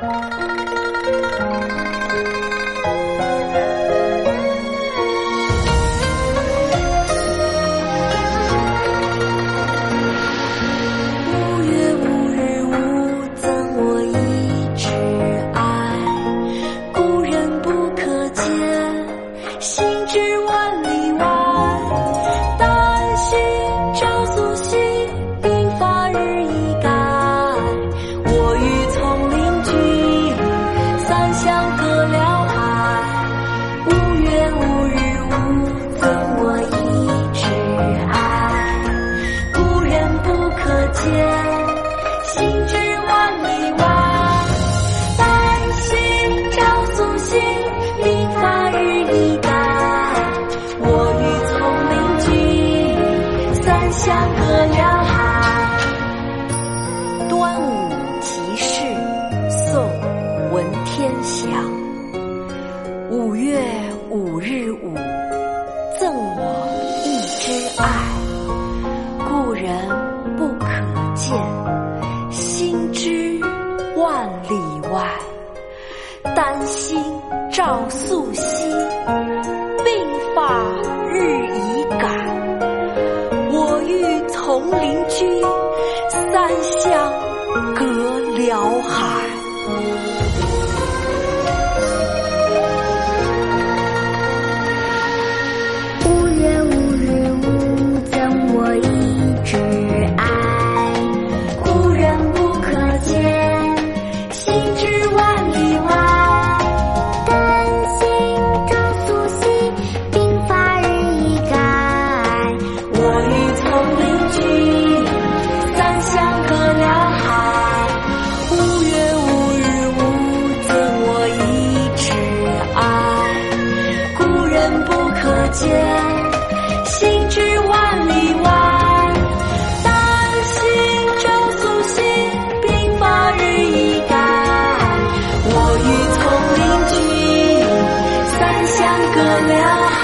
Thank you. 隔辽海。端午即事，宋·文天祥。五月五日午，赠我一枝爱。故人不可见，心知万里外。丹心照素心，同邻居，三湘隔辽海。爱，故人不可见，心知万里外。丹心照素心，鬓发日已改。我与丛林君，三湘隔辽海。